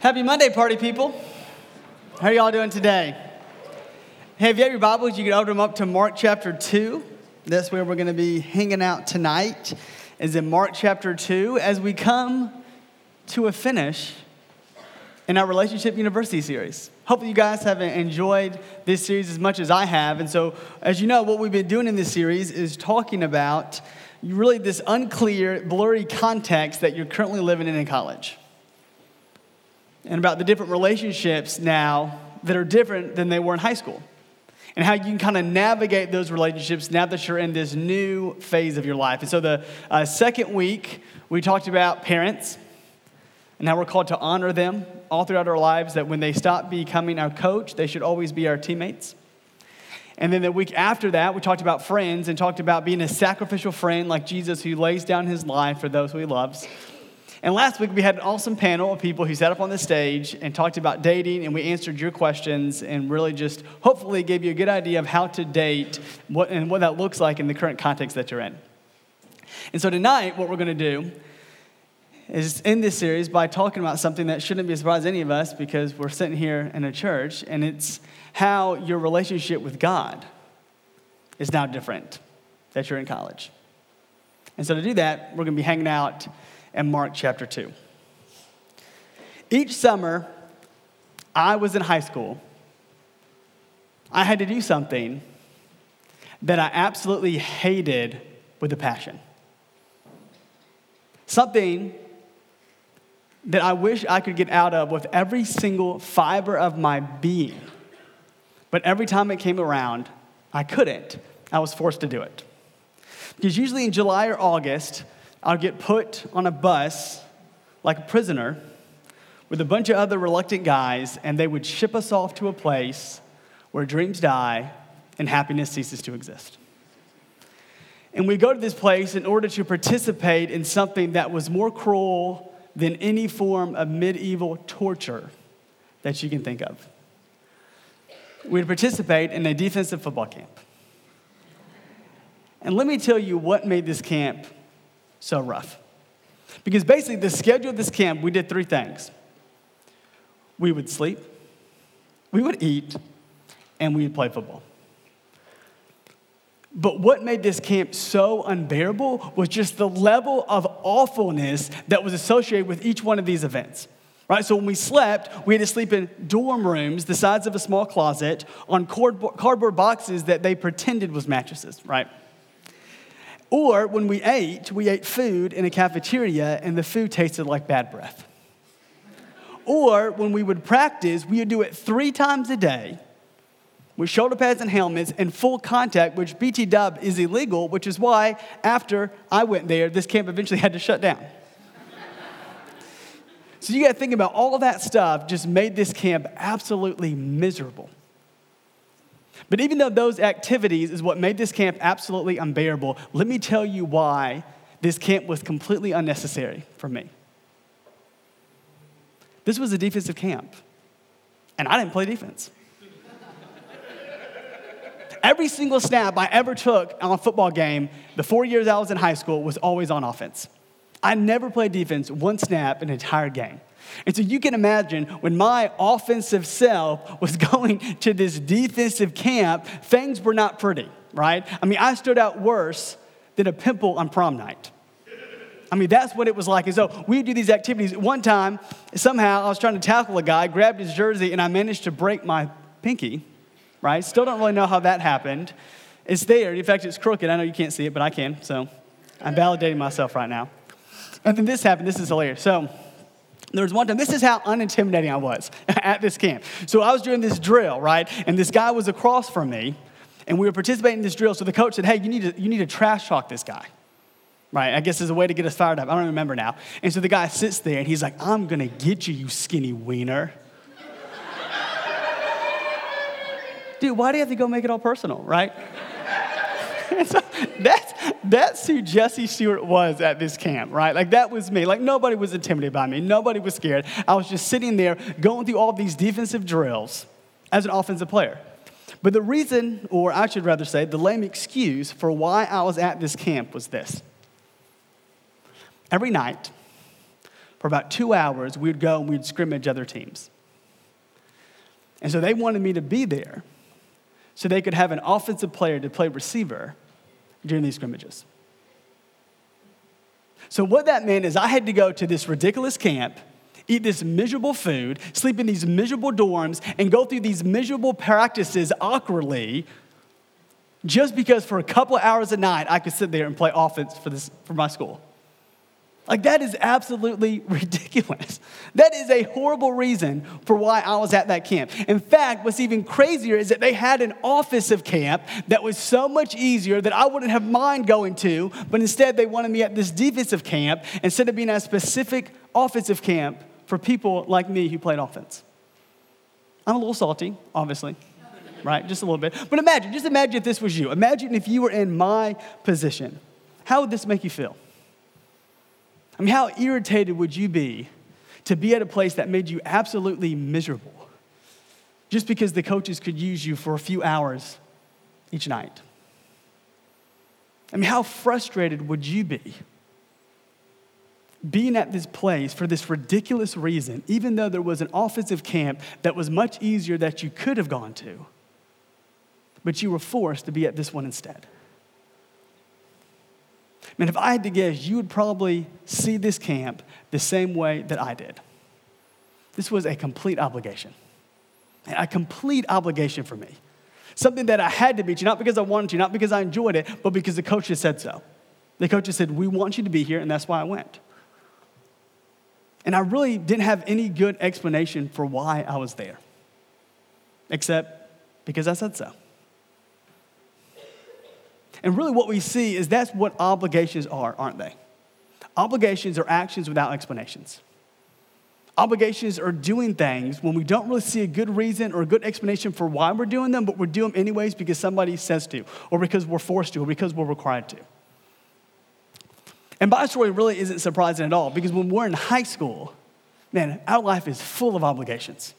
Happy Monday, party people. How are y'all doing today? Hey, if you have your Bibles, you can open them up to Mark chapter 2. That's where we're going to be hanging out tonight, is in Mark chapter 2, as we come to a finish in our Relationship University series. Hopefully, you guys have enjoyed this series as much as I have. And so, as you know, what we've been doing in this series is talking about really this unclear, blurry context that you're currently living in in college and about the different relationships now that are different than they were in high school. And how you can kind of navigate those relationships now that you're in this new phase of your life. And so, the uh, second week, we talked about parents and how we're called to honor them all throughout our lives, that when they stop becoming our coach, they should always be our teammates. And then the week after that, we talked about friends and talked about being a sacrificial friend like Jesus who lays down his life for those who he loves. And last week we had an awesome panel of people who sat up on the stage and talked about dating, and we answered your questions and really just hopefully gave you a good idea of how to date what, and what that looks like in the current context that you're in. And so tonight, what we're going to do is end this series by talking about something that shouldn't be a surprise to any of us because we're sitting here in a church, and it's how your relationship with God is now different that you're in college. And so to do that, we're going to be hanging out and Mark chapter 2. Each summer, I was in high school. I had to do something that I absolutely hated with a passion. Something that I wish I could get out of with every single fiber of my being. But every time it came around, I couldn't. I was forced to do it. Because usually in July or August, I'll get put on a bus like a prisoner with a bunch of other reluctant guys, and they would ship us off to a place where dreams die and happiness ceases to exist. And we go to this place in order to participate in something that was more cruel than any form of medieval torture that you can think of. We'd participate in a defensive football camp. And let me tell you what made this camp so rough. Because basically, the schedule of this camp, we did three things we would sleep, we would eat, and we would play football. But what made this camp so unbearable was just the level of awfulness that was associated with each one of these events. Right? So when we slept, we had to sleep in dorm rooms the size of a small closet on cardboard boxes that they pretended was mattresses, right? Or when we ate, we ate food in a cafeteria and the food tasted like bad breath. Or when we would practice, we would do it three times a day with shoulder pads and helmets and full contact, which BT dub is illegal, which is why after I went there, this camp eventually had to shut down. so you got to think about all of that stuff just made this camp absolutely miserable. But even though those activities is what made this camp absolutely unbearable, let me tell you why this camp was completely unnecessary for me. This was a defensive camp, and I didn't play defense. Every single snap I ever took on a football game, the four years I was in high school, was always on offense. I never played defense one snap in an entire game. And so you can imagine when my offensive self was going to this defensive camp, things were not pretty, right? I mean, I stood out worse than a pimple on prom night. I mean, that's what it was like. And so we do these activities. One time, somehow, I was trying to tackle a guy, grabbed his jersey, and I managed to break my pinky, right? Still don't really know how that happened. It's there. In fact, it's crooked. I know you can't see it, but I can. So I'm validating myself right now. And then this happened. This is hilarious. So, there was one time, this is how unintimidating I was at this camp. So I was doing this drill, right? And this guy was across from me, and we were participating in this drill. So the coach said, Hey, you need to, you need to trash talk this guy. Right, I guess as a way to get us fired up. I don't remember now. And so the guy sits there and he's like, I'm gonna get you, you skinny wiener. Dude, why do you have to go make it all personal, right? so that's, that's who Jesse Stewart was at this camp, right? Like that was me. Like nobody was intimidated by me. Nobody was scared. I was just sitting there going through all these defensive drills as an offensive player. But the reason, or I should rather say, the lame excuse for why I was at this camp was this. Every night, for about two hours, we would go and we'd scrimmage other teams. And so they wanted me to be there so they could have an offensive player to play receiver during these scrimmages. So, what that meant is I had to go to this ridiculous camp, eat this miserable food, sleep in these miserable dorms, and go through these miserable practices awkwardly just because for a couple hours a night I could sit there and play offense for, this, for my school. Like, that is absolutely ridiculous. That is a horrible reason for why I was at that camp. In fact, what's even crazier is that they had an offensive camp that was so much easier that I wouldn't have mind going to, but instead they wanted me at this defensive camp instead of being at a specific offensive camp for people like me who played offense. I'm a little salty, obviously, right? Just a little bit. But imagine, just imagine if this was you. Imagine if you were in my position. How would this make you feel? I mean, how irritated would you be to be at a place that made you absolutely miserable just because the coaches could use you for a few hours each night? I mean, how frustrated would you be being at this place for this ridiculous reason, even though there was an offensive camp that was much easier that you could have gone to, but you were forced to be at this one instead? Man, if I had to guess, you would probably see this camp the same way that I did. This was a complete obligation, a complete obligation for me. Something that I had to be not because I wanted to, not because I enjoyed it, but because the coaches said so. The coaches said, We want you to be here, and that's why I went. And I really didn't have any good explanation for why I was there, except because I said so. And really, what we see is that's what obligations are, aren't they? Obligations are actions without explanations. Obligations are doing things when we don't really see a good reason or a good explanation for why we're doing them, but we're doing them anyways because somebody says to, or because we're forced to, or because we're required to. And my story really isn't surprising at all because when we're in high school, man, our life is full of obligations.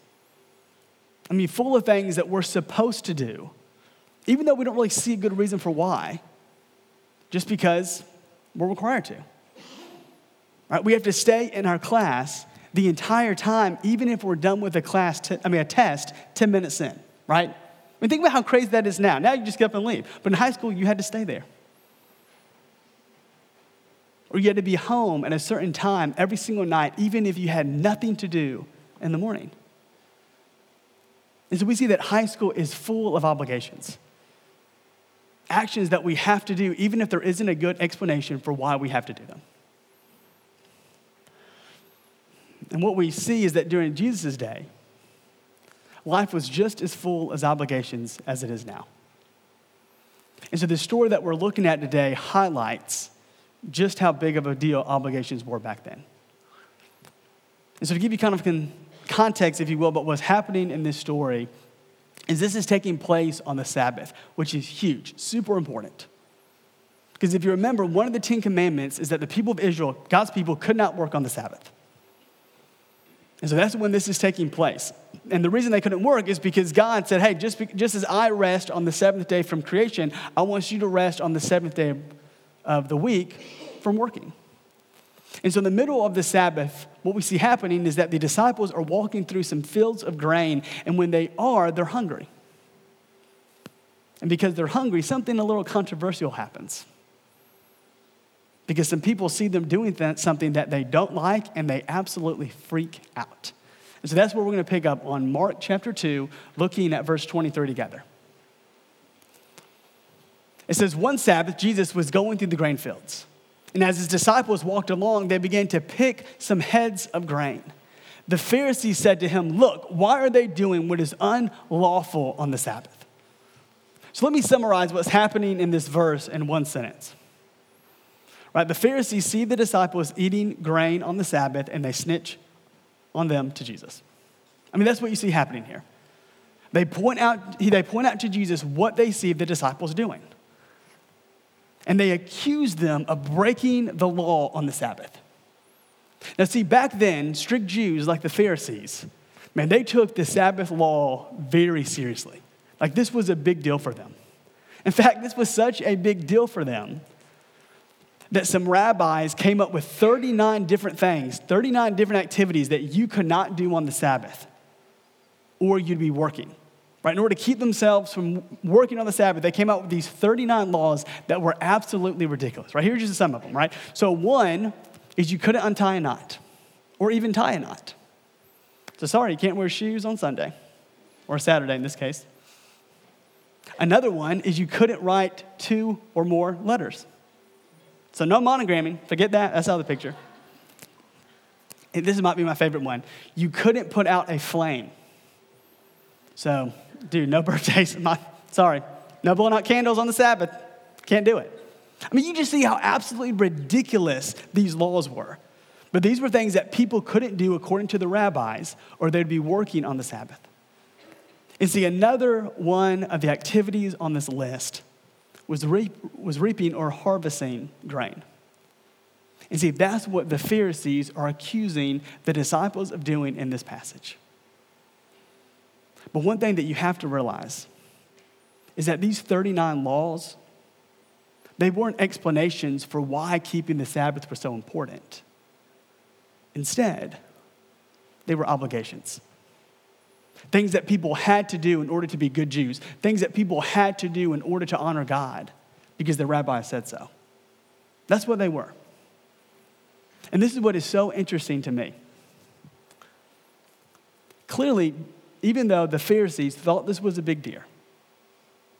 I mean, full of things that we're supposed to do even though we don't really see a good reason for why, just because we're required to. Right? We have to stay in our class the entire time, even if we're done with a class, t- I mean, a test 10 minutes in, right? I mean, think about how crazy that is now. Now you just get up and leave. But in high school, you had to stay there. Or you had to be home at a certain time every single night, even if you had nothing to do in the morning. And so we see that high school is full of obligations actions that we have to do, even if there isn't a good explanation for why we have to do them. And what we see is that during Jesus' day, life was just as full as obligations as it is now. And so the story that we're looking at today highlights just how big of a deal obligations were back then. And so to give you kind of context, if you will, about what's happening in this story, is this is taking place on the Sabbath, which is huge, super important. Because if you remember, one of the Ten Commandments is that the people of Israel, God's people, could not work on the Sabbath. And so that's when this is taking place. And the reason they couldn't work is because God said, hey, just, be, just as I rest on the seventh day from creation, I want you to rest on the seventh day of the week from working. And so, in the middle of the Sabbath, what we see happening is that the disciples are walking through some fields of grain, and when they are, they're hungry. And because they're hungry, something a little controversial happens. Because some people see them doing that, something that they don't like, and they absolutely freak out. And so that's where we're going to pick up on Mark chapter 2, looking at verse 23 together. It says, One Sabbath, Jesus was going through the grain fields. And as his disciples walked along, they began to pick some heads of grain. The Pharisees said to him, Look, why are they doing what is unlawful on the Sabbath? So let me summarize what's happening in this verse in one sentence. Right, the Pharisees see the disciples eating grain on the Sabbath and they snitch on them to Jesus. I mean, that's what you see happening here. They point out, they point out to Jesus what they see the disciples doing and they accused them of breaking the law on the Sabbath. Now, see, back then, strict Jews like the Pharisees, man, they took the Sabbath law very seriously. Like, this was a big deal for them. In fact, this was such a big deal for them that some rabbis came up with 39 different things, 39 different activities that you could not do on the Sabbath, or you'd be working. Right? In order to keep themselves from working on the Sabbath, they came out with these 39 laws that were absolutely ridiculous. Right? Here's just some of them, right? So, one is you couldn't untie a knot or even tie a knot. So, sorry, you can't wear shoes on Sunday or Saturday in this case. Another one is you couldn't write two or more letters. So, no monogramming, forget that, that's out of the picture. And this might be my favorite one. You couldn't put out a flame. So, dude, no birthdays. My, sorry. No blowing out candles on the Sabbath. Can't do it. I mean, you just see how absolutely ridiculous these laws were. But these were things that people couldn't do according to the rabbis, or they'd be working on the Sabbath. And see, another one of the activities on this list was, reap, was reaping or harvesting grain. And see, that's what the Pharisees are accusing the disciples of doing in this passage. But one thing that you have to realize is that these 39 laws, they weren't explanations for why keeping the Sabbath was so important. Instead, they were obligations. Things that people had to do in order to be good Jews, things that people had to do in order to honor God because the rabbi said so. That's what they were. And this is what is so interesting to me. Clearly, even though the Pharisees thought this was a big deal,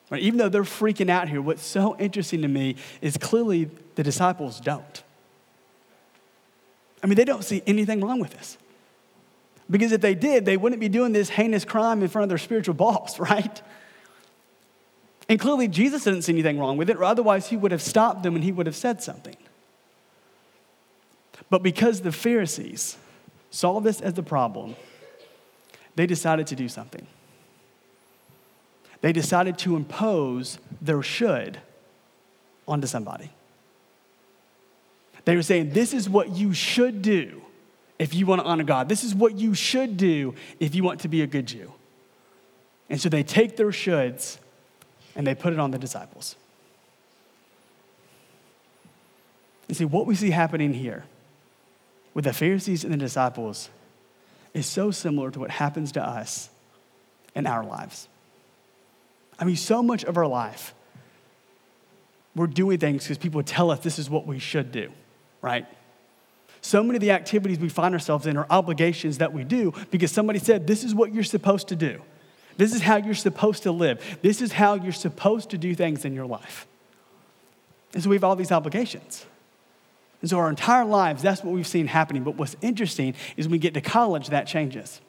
right, even though they're freaking out here, what's so interesting to me is clearly the disciples don't. I mean, they don't see anything wrong with this. Because if they did, they wouldn't be doing this heinous crime in front of their spiritual boss, right? And clearly, Jesus didn't see anything wrong with it, or otherwise, he would have stopped them and he would have said something. But because the Pharisees saw this as the problem, they decided to do something. They decided to impose their should onto somebody. They were saying, This is what you should do if you want to honor God. This is what you should do if you want to be a good Jew. And so they take their shoulds and they put it on the disciples. And see, what we see happening here with the Pharisees and the disciples is so similar to what happens to us in our lives. I mean, so much of our life, we're doing things because people tell us this is what we should do, right? So many of the activities we find ourselves in are obligations that we do because somebody said, This is what you're supposed to do. This is how you're supposed to live. This is how you're supposed to do things in your life. And so we have all these obligations. And so our entire lives, that's what we've seen happening. But what's interesting is when we get to college, that changes.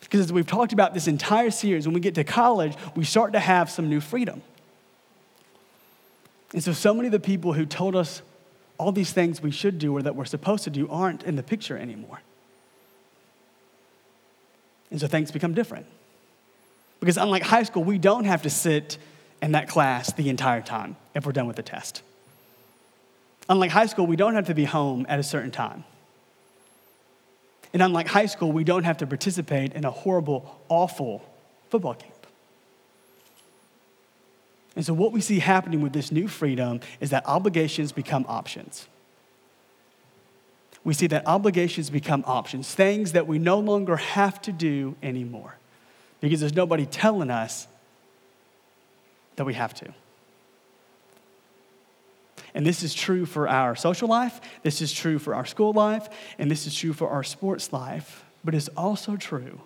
Because as we've talked about this entire series, when we get to college, we start to have some new freedom. And so, so many of the people who told us all these things we should do or that we're supposed to do aren't in the picture anymore. And so things become different. Because unlike high school, we don't have to sit in that class the entire time if we're done with the test. Unlike high school, we don't have to be home at a certain time. And unlike high school, we don't have to participate in a horrible, awful football camp. And so, what we see happening with this new freedom is that obligations become options. We see that obligations become options, things that we no longer have to do anymore because there's nobody telling us that we have to. And this is true for our social life, this is true for our school life, and this is true for our sports life, but it's also true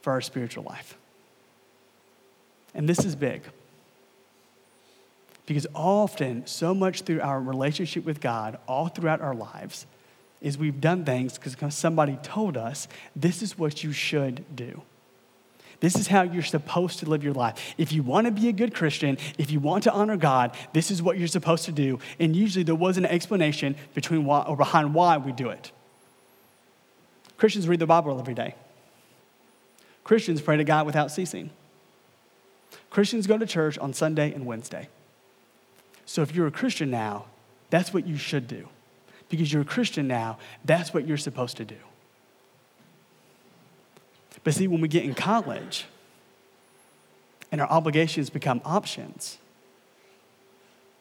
for our spiritual life. And this is big. Because often, so much through our relationship with God, all throughout our lives, is we've done things because somebody told us this is what you should do. This is how you're supposed to live your life. If you want to be a good Christian, if you want to honor God, this is what you're supposed to do. And usually there was an explanation between why or behind why we do it. Christians read the Bible every day. Christians pray to God without ceasing. Christians go to church on Sunday and Wednesday. So if you're a Christian now, that's what you should do. Because you're a Christian now, that's what you're supposed to do. But see, when we get in college and our obligations become options,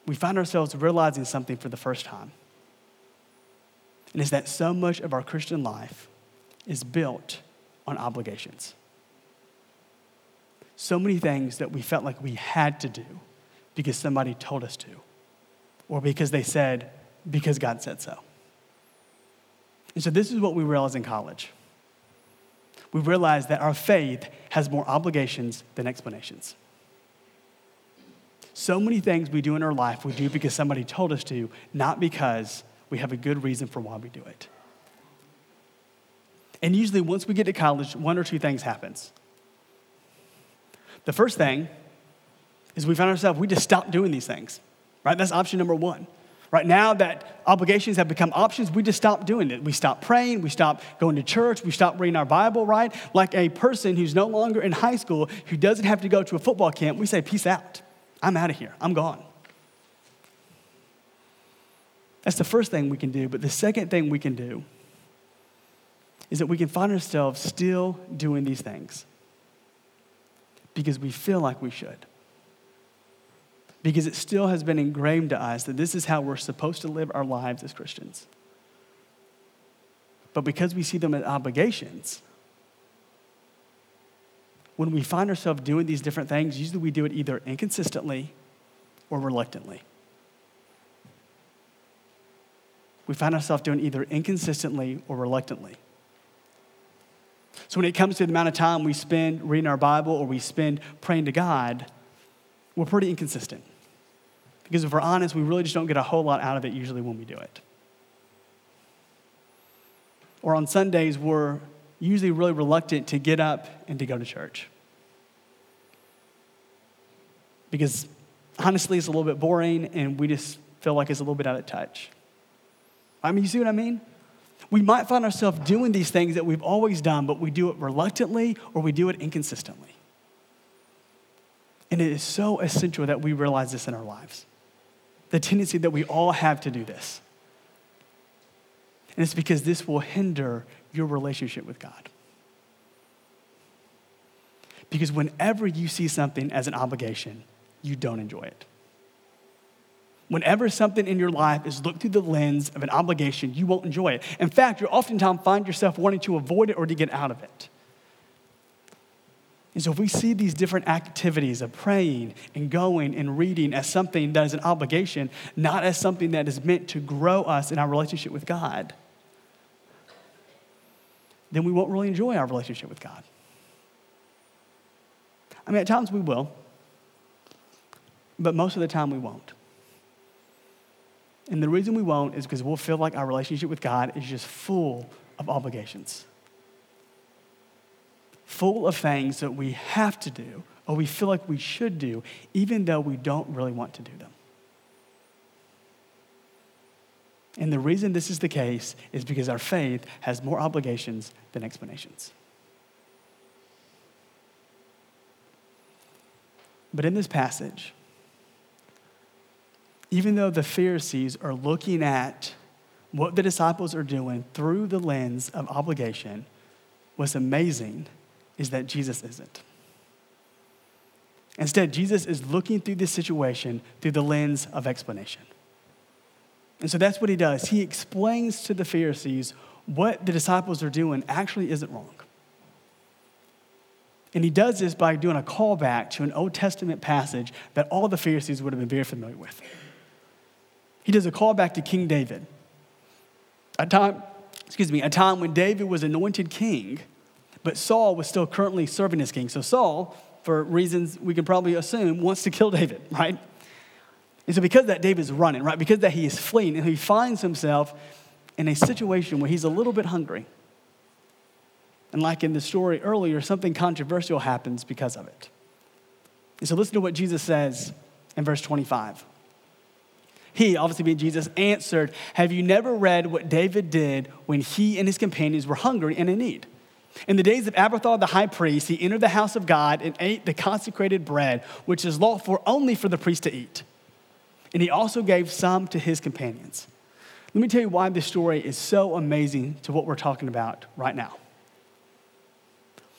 we find ourselves realizing something for the first time. And it's that so much of our Christian life is built on obligations. So many things that we felt like we had to do because somebody told us to, or because they said, because God said so. And so, this is what we realize in college. We realize that our faith has more obligations than explanations. So many things we do in our life, we do because somebody told us to, not because we have a good reason for why we do it. And usually, once we get to college, one or two things happens. The first thing is we find ourselves, we just stop doing these things, right? That's option number one. Right now that obligations have become options, we just stop doing it. We stop praying, we stop going to church, we stop reading our Bible, right? Like a person who's no longer in high school who doesn't have to go to a football camp, we say, Peace out. I'm out of here. I'm gone. That's the first thing we can do. But the second thing we can do is that we can find ourselves still doing these things because we feel like we should because it still has been ingrained to us that this is how we're supposed to live our lives as Christians. But because we see them as obligations, when we find ourselves doing these different things, usually we do it either inconsistently or reluctantly. We find ourselves doing either inconsistently or reluctantly. So when it comes to the amount of time we spend reading our Bible or we spend praying to God, we're pretty inconsistent. Because if we're honest, we really just don't get a whole lot out of it usually when we do it. Or on Sundays, we're usually really reluctant to get up and to go to church. Because honestly, it's a little bit boring and we just feel like it's a little bit out of touch. I mean, you see what I mean? We might find ourselves doing these things that we've always done, but we do it reluctantly or we do it inconsistently. And it is so essential that we realize this in our lives the tendency that we all have to do this. And it's because this will hinder your relationship with God. Because whenever you see something as an obligation, you don't enjoy it. Whenever something in your life is looked through the lens of an obligation, you won't enjoy it. In fact, you'll oftentimes find yourself wanting to avoid it or to get out of it. And so, if we see these different activities of praying and going and reading as something that is an obligation, not as something that is meant to grow us in our relationship with God, then we won't really enjoy our relationship with God. I mean, at times we will, but most of the time we won't. And the reason we won't is because we'll feel like our relationship with God is just full of obligations full of things that we have to do or we feel like we should do, even though we don't really want to do them. And the reason this is the case is because our faith has more obligations than explanations. But in this passage, even though the Pharisees are looking at what the disciples are doing through the lens of obligation, what's amazing is that Jesus isn't. Instead, Jesus is looking through this situation through the lens of explanation. And so that's what he does. He explains to the Pharisees what the disciples are doing actually isn't wrong. And he does this by doing a callback to an Old Testament passage that all the Pharisees would have been very familiar with. He does a callback to King David. A time, excuse me, a time when David was anointed king but Saul was still currently serving as king. So Saul, for reasons we can probably assume, wants to kill David, right? And so because that David's running, right? Because that he is fleeing and he finds himself in a situation where he's a little bit hungry. And like in the story earlier, something controversial happens because of it. And so listen to what Jesus says in verse 25. He, obviously being Jesus, answered, Have you never read what David did when he and his companions were hungry and in need? In the days of Abiathar the high priest, he entered the house of God and ate the consecrated bread, which is lawful only for the priest to eat. And he also gave some to his companions. Let me tell you why this story is so amazing to what we're talking about right now.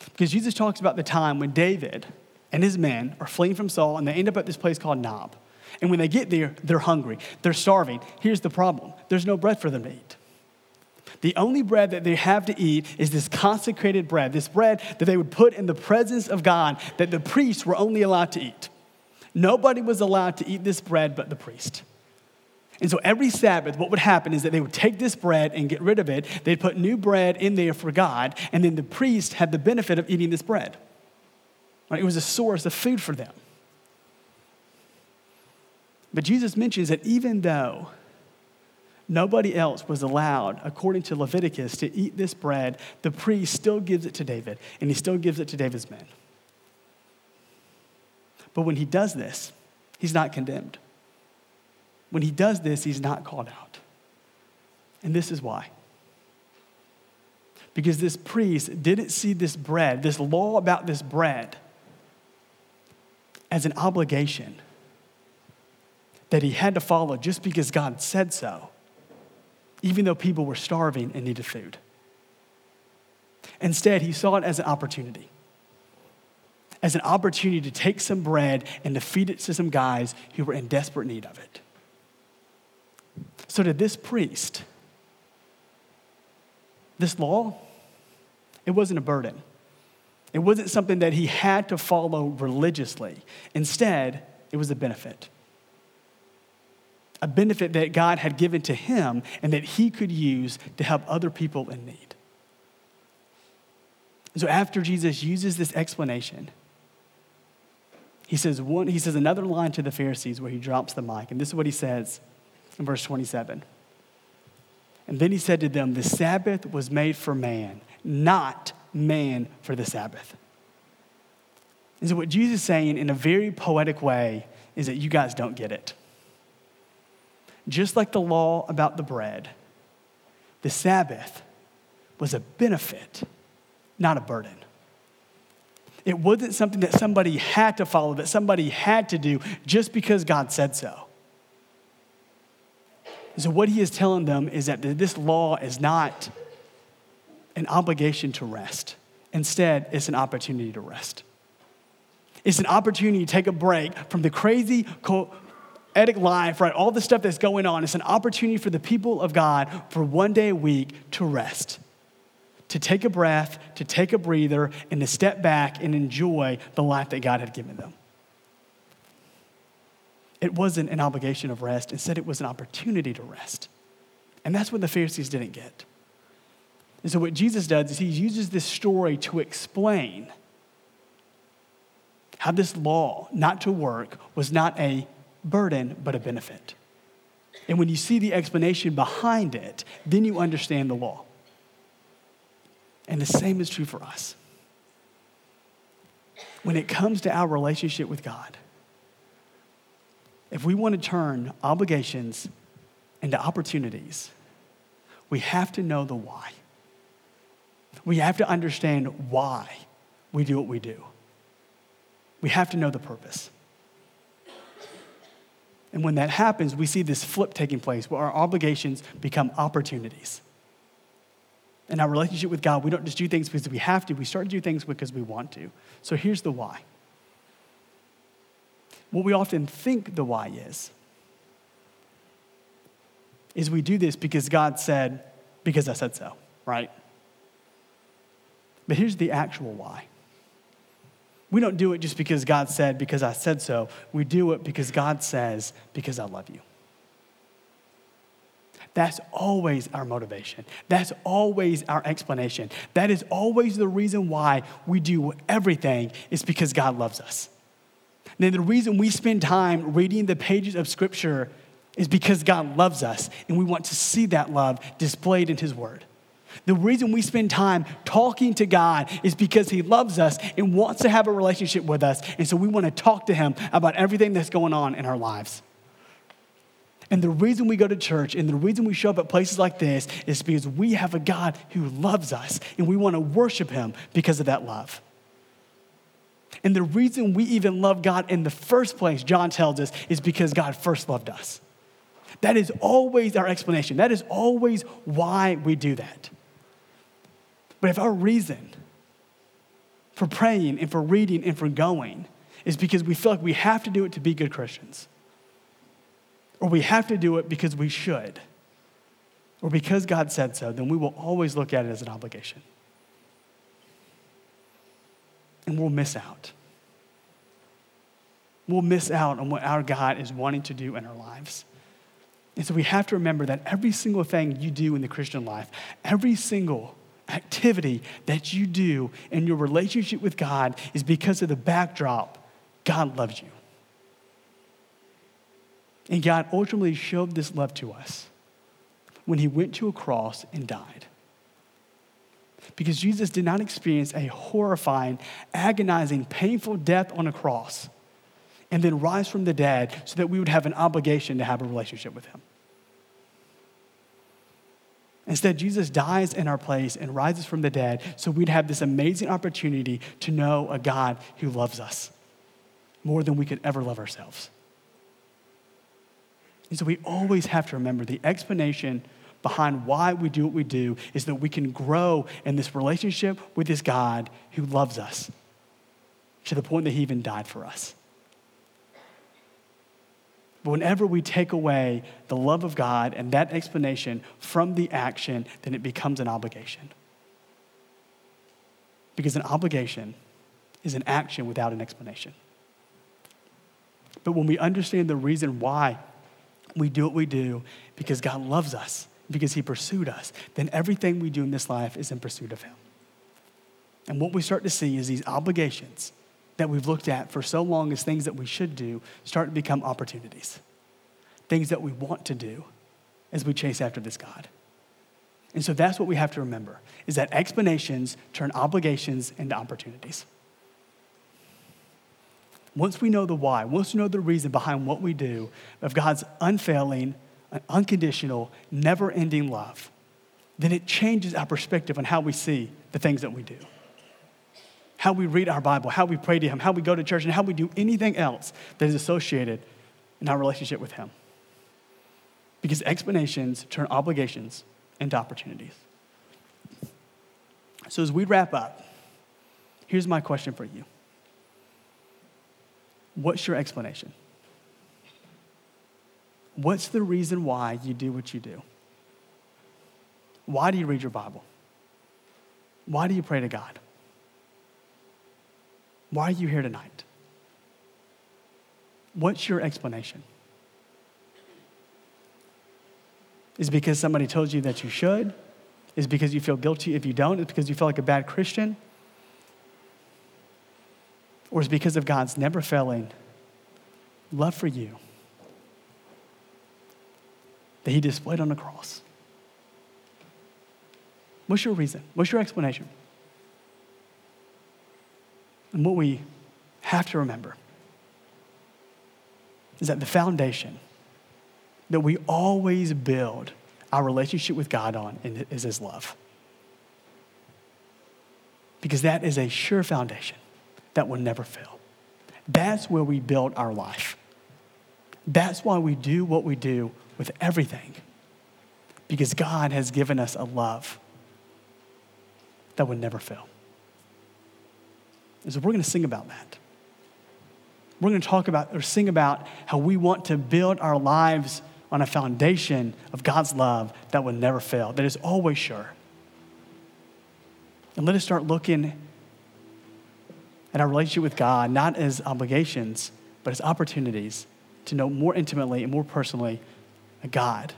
Because Jesus talks about the time when David and his men are fleeing from Saul and they end up at this place called Nob. And when they get there, they're hungry, they're starving. Here's the problem there's no bread for them to eat. The only bread that they have to eat is this consecrated bread, this bread that they would put in the presence of God that the priests were only allowed to eat. Nobody was allowed to eat this bread but the priest. And so every Sabbath, what would happen is that they would take this bread and get rid of it. They'd put new bread in there for God, and then the priest had the benefit of eating this bread. Right? It was a source of food for them. But Jesus mentions that even though nobody else was allowed, according to Leviticus, to eat this bread, the priest still gives it to David, and he still gives it to David's men. But when he does this, he's not condemned. When he does this, he's not called out. And this is why. Because this priest didn't see this bread, this law about this bread, as an obligation that he had to follow just because God said so, even though people were starving and needed food. Instead, he saw it as an opportunity as an opportunity to take some bread and to feed it to some guys who were in desperate need of it. So, to this priest, this law, it wasn't a burden. It wasn't something that he had to follow religiously. Instead, it was a benefit. A benefit that God had given to him and that he could use to help other people in need. So, after Jesus uses this explanation, he says one, he says another line to the Pharisees where he drops the mic, and this is what he says in verse 27. And then he said to them, The Sabbath was made for man, not man for the Sabbath. And so, what Jesus is saying in a very poetic way is that you guys don't get it. Just like the law about the bread, the Sabbath was a benefit, not a burden. It wasn't something that somebody had to follow, that somebody had to do just because God said so. So, what he is telling them is that this law is not an obligation to rest. Instead, it's an opportunity to rest. It's an opportunity to take a break from the crazy, poetic life, right? All the stuff that's going on. It's an opportunity for the people of God for one day a week to rest to take a breath, to take a breather, and to step back and enjoy the life that God had given them. It wasn't an obligation of rest, instead, it was an opportunity to rest. And that's what the Pharisees didn't get. And so, what Jesus does is he uses this story to explain how this law not to work was not a burden, but a benefit. And when you see the explanation behind it, then you understand the law. And the same is true for us. When it comes to our relationship with God, if we want to turn obligations into opportunities, we have to know the why. We have to understand why we do what we do. We have to know the purpose. And when that happens, we see this flip taking place where our obligations become opportunities in our relationship with God, we don't just do things because we have to, we start to do things because we want to. So here's the why. What we often think the why is, is we do this because God said, because I said so, right? But here's the actual why. We don't do it just because God said, because I said so. We do it because God says, because I love you. That's always our motivation. That's always our explanation. That is always the reason why we do everything, is because God loves us. And the reason we spend time reading the pages of Scripture is because God loves us and we want to see that love displayed in His Word. The reason we spend time talking to God is because He loves us and wants to have a relationship with us. And so we want to talk to Him about everything that's going on in our lives. And the reason we go to church and the reason we show up at places like this is because we have a God who loves us and we want to worship him because of that love. And the reason we even love God in the first place, John tells us, is because God first loved us. That is always our explanation. That is always why we do that. But if our reason for praying and for reading and for going is because we feel like we have to do it to be good Christians, or we have to do it because we should, or because God said so, then we will always look at it as an obligation. And we'll miss out. We'll miss out on what our God is wanting to do in our lives. And so we have to remember that every single thing you do in the Christian life, every single activity that you do in your relationship with God is because of the backdrop God loves you. And God ultimately showed this love to us when he went to a cross and died. Because Jesus did not experience a horrifying, agonizing, painful death on a cross and then rise from the dead so that we would have an obligation to have a relationship with him. Instead, Jesus dies in our place and rises from the dead so we'd have this amazing opportunity to know a God who loves us more than we could ever love ourselves. And so we always have to remember the explanation behind why we do what we do is that we can grow in this relationship with this God who loves us to the point that he even died for us. But whenever we take away the love of God and that explanation from the action, then it becomes an obligation. Because an obligation is an action without an explanation. But when we understand the reason why we do what we do, because God loves us, because He pursued us, then everything we do in this life is in pursuit of Him. And what we start to see is these obligations that we've looked at for so long as things that we should do start to become opportunities, things that we want to do as we chase after this God. And so that's what we have to remember is that explanations turn obligations into opportunities. Once we know the why, once we know the reason behind what we do of God's unfailing, unconditional, never ending love, then it changes our perspective on how we see the things that we do how we read our Bible, how we pray to Him, how we go to church, and how we do anything else that is associated in our relationship with Him. Because explanations turn obligations into opportunities. So, as we wrap up, here's my question for you What's your explanation? What's the reason why you do what you do? Why do you read your Bible? Why do you pray to God? Why are you here tonight? What's your explanation? Is because somebody told you that you should? Is because you feel guilty if you don't? Is because you feel like a bad Christian? Or is because of God's never failing love for you that He displayed on the cross? What's your reason? What's your explanation? And what we have to remember is that the foundation that we always build our relationship with God on is His love. Because that is a sure foundation that will never fail. That's where we build our life. That's why we do what we do with everything. Because God has given us a love that would never fail. And so we're going to sing about that. We're going to talk about or sing about how we want to build our lives on a foundation of God's love that will never fail, that is always sure. And let us start looking at our relationship with God not as obligations, but as opportunities to know more intimately and more personally a God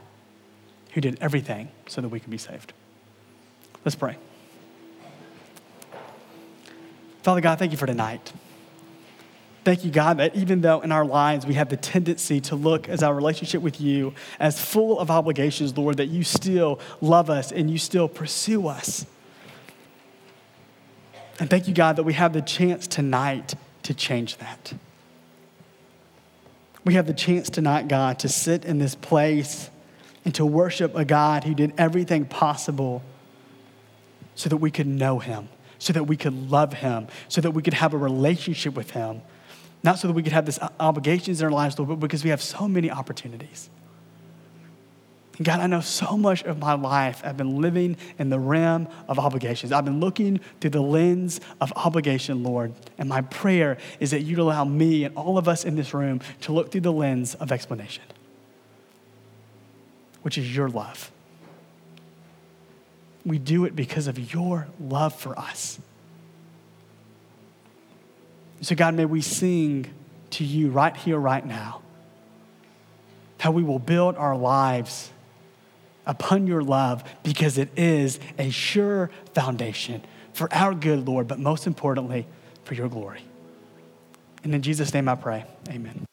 who did everything so that we can be saved. Let's pray. Father God, thank you for tonight. Thank you, God, that even though in our lives we have the tendency to look as our relationship with you as full of obligations, Lord, that you still love us and you still pursue us. And thank you, God, that we have the chance tonight to change that. We have the chance tonight, God, to sit in this place and to worship a God who did everything possible so that we could know him so that we could love him, so that we could have a relationship with him. Not so that we could have these obligations in our lives, Lord, but because we have so many opportunities. And God, I know so much of my life I've been living in the realm of obligations. I've been looking through the lens of obligation, Lord. And my prayer is that you'd allow me and all of us in this room to look through the lens of explanation. which is your love. We do it because of your love for us. So, God, may we sing to you right here, right now, how we will build our lives upon your love because it is a sure foundation for our good, Lord, but most importantly, for your glory. And in Jesus' name I pray, amen.